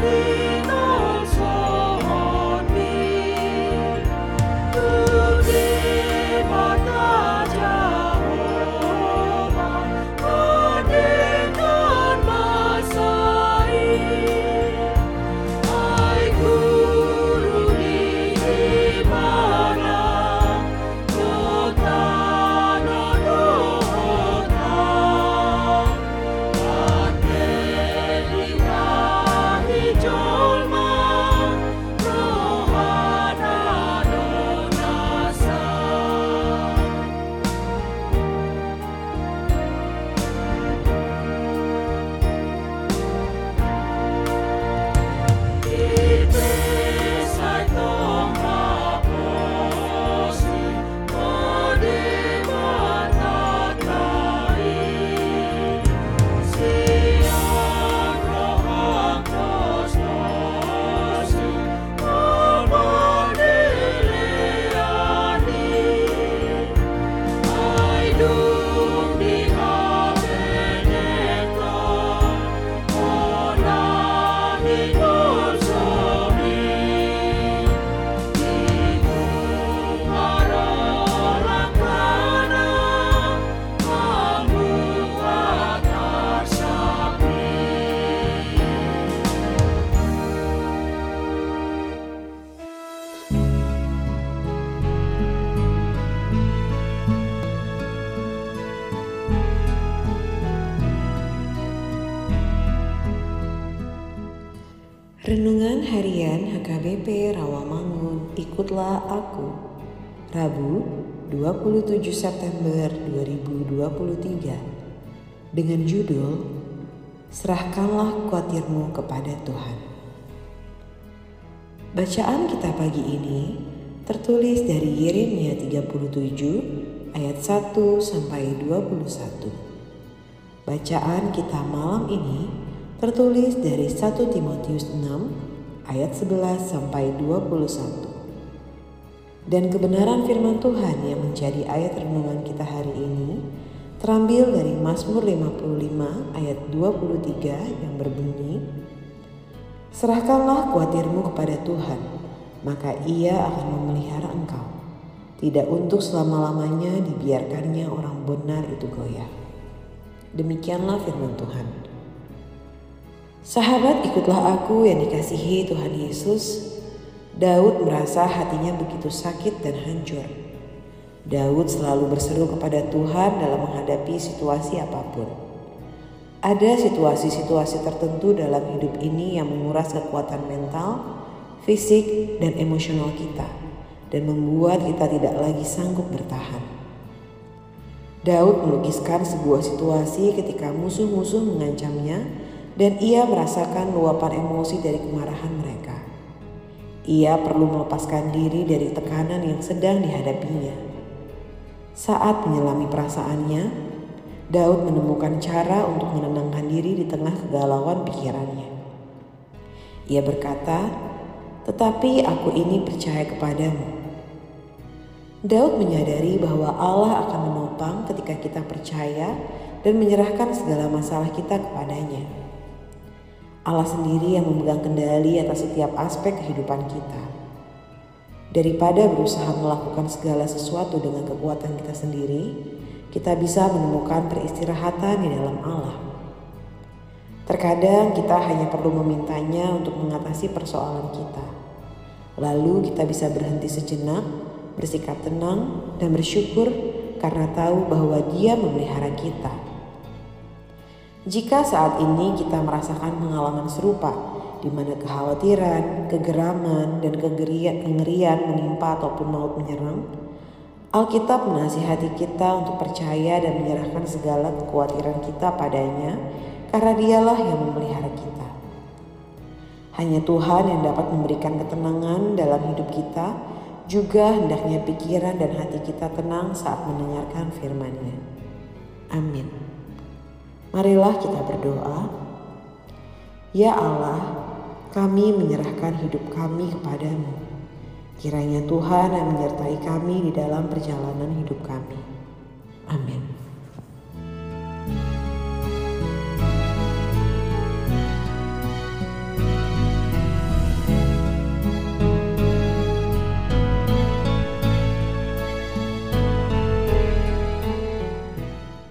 believe. Renungan Harian HKBP Rawamangun, ikutlah aku. Rabu, 27 September 2023. Dengan judul Serahkanlah kuatirmu kepada Tuhan. Bacaan kita pagi ini tertulis dari Yeremia 37 ayat 1 sampai 21. Bacaan kita malam ini tertulis dari 1 Timotius 6 ayat 11 sampai 21. Dan kebenaran firman Tuhan yang menjadi ayat renungan kita hari ini terambil dari Mazmur 55 ayat 23 yang berbunyi Serahkanlah kuatirmu kepada Tuhan, maka ia akan memelihara engkau. Tidak untuk selama-lamanya dibiarkannya orang benar itu goyah. Demikianlah firman Tuhan. Sahabat ikutlah aku yang dikasihi Tuhan Yesus. Daud merasa hatinya begitu sakit dan hancur. Daud selalu berseru kepada Tuhan dalam menghadapi situasi apa pun. Ada situasi-situasi tertentu dalam hidup ini yang menguras kekuatan mental, fisik, dan emosional kita, dan membuat kita tidak lagi sanggup bertahan. Daud melukiskan sebuah situasi ketika musuh-musuh mengancamnya dan ia merasakan luapan emosi dari kemarahan mereka. Ia perlu melepaskan diri dari tekanan yang sedang dihadapinya. Saat menyelami perasaannya, Daud menemukan cara untuk menenangkan diri di tengah kegalauan pikirannya. Ia berkata, "Tetapi aku ini percaya kepadamu." Daud menyadari bahwa Allah akan menopang ketika kita percaya dan menyerahkan segala masalah kita kepadanya. Allah sendiri yang memegang kendali atas setiap aspek kehidupan kita. Daripada berusaha melakukan segala sesuatu dengan kekuatan kita sendiri, kita bisa menemukan peristirahatan di dalam Allah. Terkadang kita hanya perlu memintanya untuk mengatasi persoalan kita. Lalu kita bisa berhenti sejenak, bersikap tenang, dan bersyukur karena tahu bahwa Dia memelihara kita jika saat ini kita merasakan pengalaman serupa, di mana kekhawatiran, kegeraman, dan kengerian menimpa ataupun maut menyerang, Alkitab menasihati kita untuk percaya dan menyerahkan segala kekhawatiran kita padanya, karena dialah yang memelihara kita. Hanya Tuhan yang dapat memberikan ketenangan dalam hidup kita, juga hendaknya pikiran dan hati kita tenang saat mendengarkan firman-Nya. Amin. Marilah kita berdoa. Ya Allah, kami menyerahkan hidup kami kepadamu. Kiranya Tuhan yang menyertai kami di dalam perjalanan hidup kami. Amin.